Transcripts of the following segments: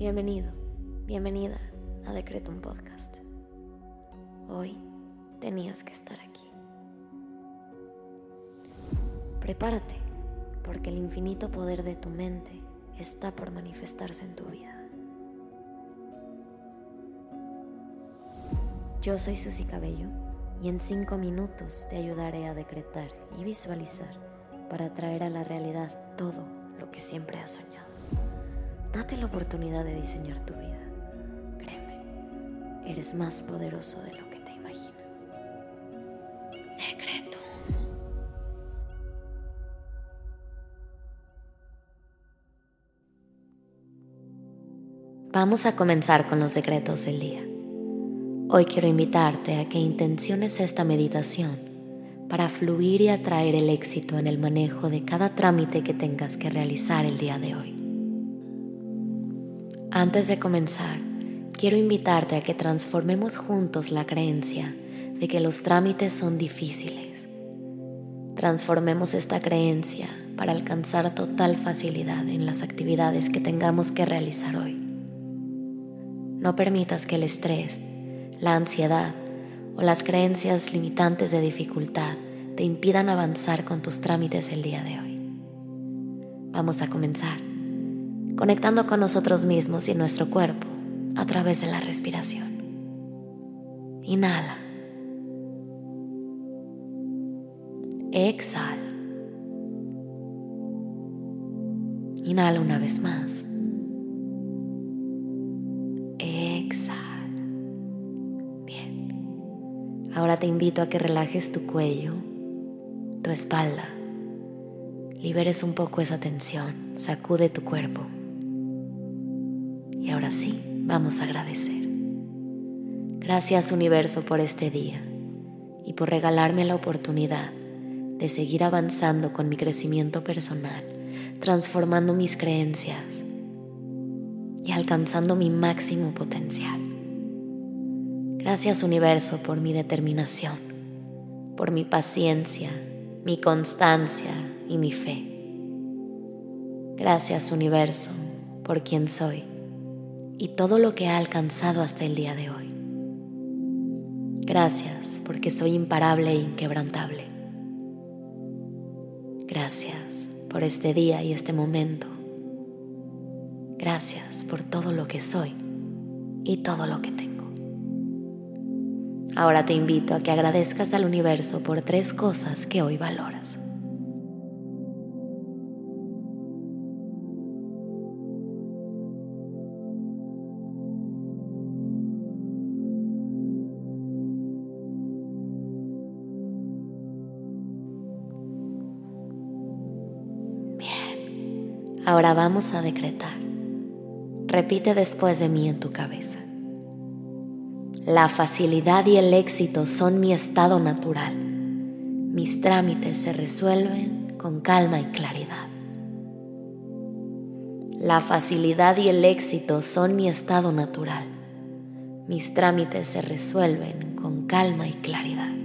Bienvenido, bienvenida a Decretum Podcast. Hoy tenías que estar aquí. Prepárate, porque el infinito poder de tu mente está por manifestarse en tu vida. Yo soy Susy Cabello y en cinco minutos te ayudaré a decretar y visualizar para traer a la realidad todo lo que siempre has soñado. Date la oportunidad de diseñar tu vida. Créeme, eres más poderoso de lo que te imaginas. Decreto. Vamos a comenzar con los secretos del día. Hoy quiero invitarte a que intenciones esta meditación para fluir y atraer el éxito en el manejo de cada trámite que tengas que realizar el día de hoy. Antes de comenzar, quiero invitarte a que transformemos juntos la creencia de que los trámites son difíciles. Transformemos esta creencia para alcanzar total facilidad en las actividades que tengamos que realizar hoy. No permitas que el estrés, la ansiedad o las creencias limitantes de dificultad te impidan avanzar con tus trámites el día de hoy. Vamos a comenzar conectando con nosotros mismos y nuestro cuerpo a través de la respiración. Inhala. Exhala. Inhala una vez más. Exhala. Bien. Ahora te invito a que relajes tu cuello, tu espalda. Liberes un poco esa tensión. Sacude tu cuerpo. Y ahora sí, vamos a agradecer. Gracias universo por este día y por regalarme la oportunidad de seguir avanzando con mi crecimiento personal, transformando mis creencias y alcanzando mi máximo potencial. Gracias universo por mi determinación, por mi paciencia, mi constancia y mi fe. Gracias universo por quien soy y todo lo que ha alcanzado hasta el día de hoy. Gracias porque soy imparable e inquebrantable. Gracias por este día y este momento. Gracias por todo lo que soy y todo lo que tengo. Ahora te invito a que agradezcas al universo por tres cosas que hoy valoras. Ahora vamos a decretar. Repite después de mí en tu cabeza. La facilidad y el éxito son mi estado natural. Mis trámites se resuelven con calma y claridad. La facilidad y el éxito son mi estado natural. Mis trámites se resuelven con calma y claridad.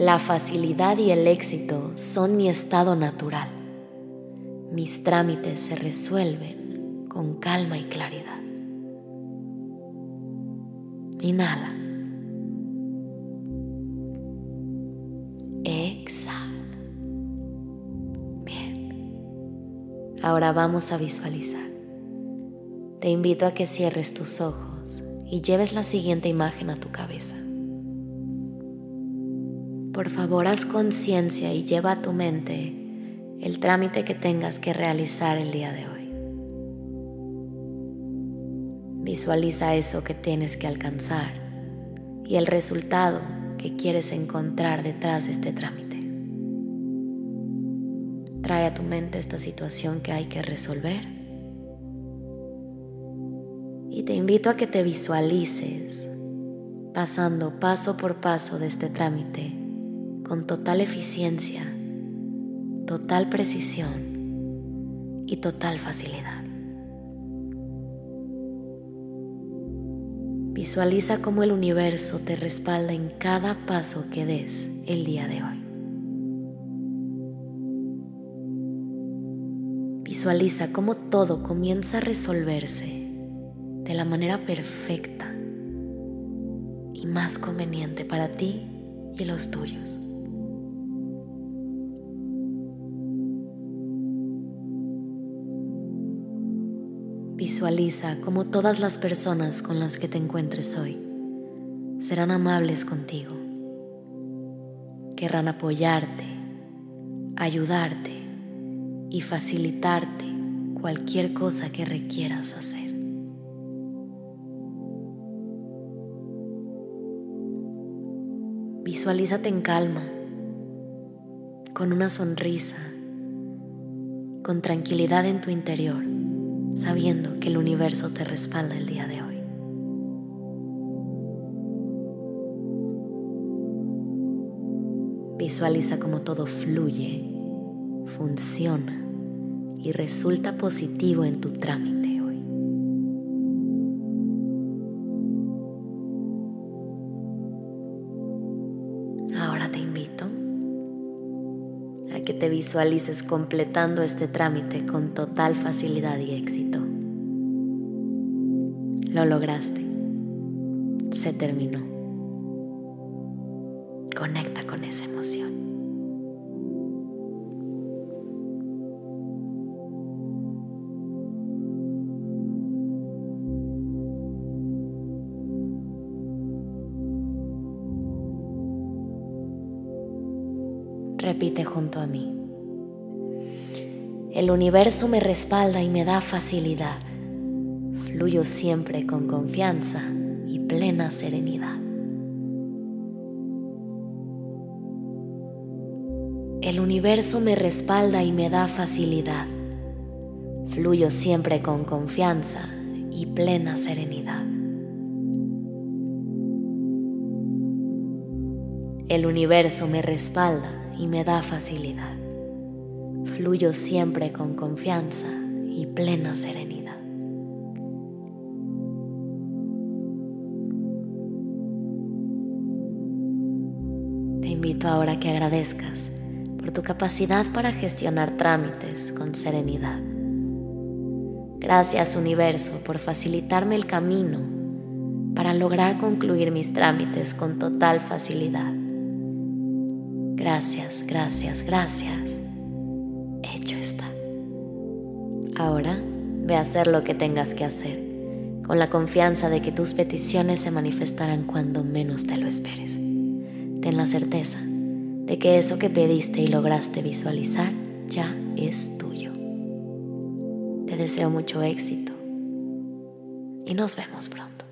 La facilidad y el éxito son mi estado natural. Mis trámites se resuelven con calma y claridad. Inhala. Exhala. Bien. Ahora vamos a visualizar. Te invito a que cierres tus ojos y lleves la siguiente imagen a tu cabeza. Por favor, haz conciencia y lleva a tu mente el trámite que tengas que realizar el día de hoy. Visualiza eso que tienes que alcanzar y el resultado que quieres encontrar detrás de este trámite. Trae a tu mente esta situación que hay que resolver y te invito a que te visualices pasando paso por paso de este trámite con total eficiencia, total precisión y total facilidad. Visualiza cómo el universo te respalda en cada paso que des el día de hoy. Visualiza cómo todo comienza a resolverse de la manera perfecta y más conveniente para ti y los tuyos. Visualiza cómo todas las personas con las que te encuentres hoy serán amables contigo, querrán apoyarte, ayudarte y facilitarte cualquier cosa que requieras hacer. Visualízate en calma, con una sonrisa, con tranquilidad en tu interior sabiendo que el universo te respalda el día de hoy. Visualiza cómo todo fluye, funciona y resulta positivo en tu trámite hoy. Ahora te invito que te visualices completando este trámite con total facilidad y éxito. Lo lograste. Se terminó. Conecta con esa emoción. Repite junto a mí. El universo me respalda y me da facilidad. Fluyo siempre con confianza y plena serenidad. El universo me respalda y me da facilidad. Fluyo siempre con confianza y plena serenidad. El universo me respalda y me da facilidad. Fluyo siempre con confianza y plena serenidad. Te invito ahora a que agradezcas por tu capacidad para gestionar trámites con serenidad. Gracias universo por facilitarme el camino para lograr concluir mis trámites con total facilidad. Gracias, gracias, gracias. Hecho está. Ahora ve a hacer lo que tengas que hacer, con la confianza de que tus peticiones se manifestarán cuando menos te lo esperes. Ten la certeza de que eso que pediste y lograste visualizar ya es tuyo. Te deseo mucho éxito y nos vemos pronto.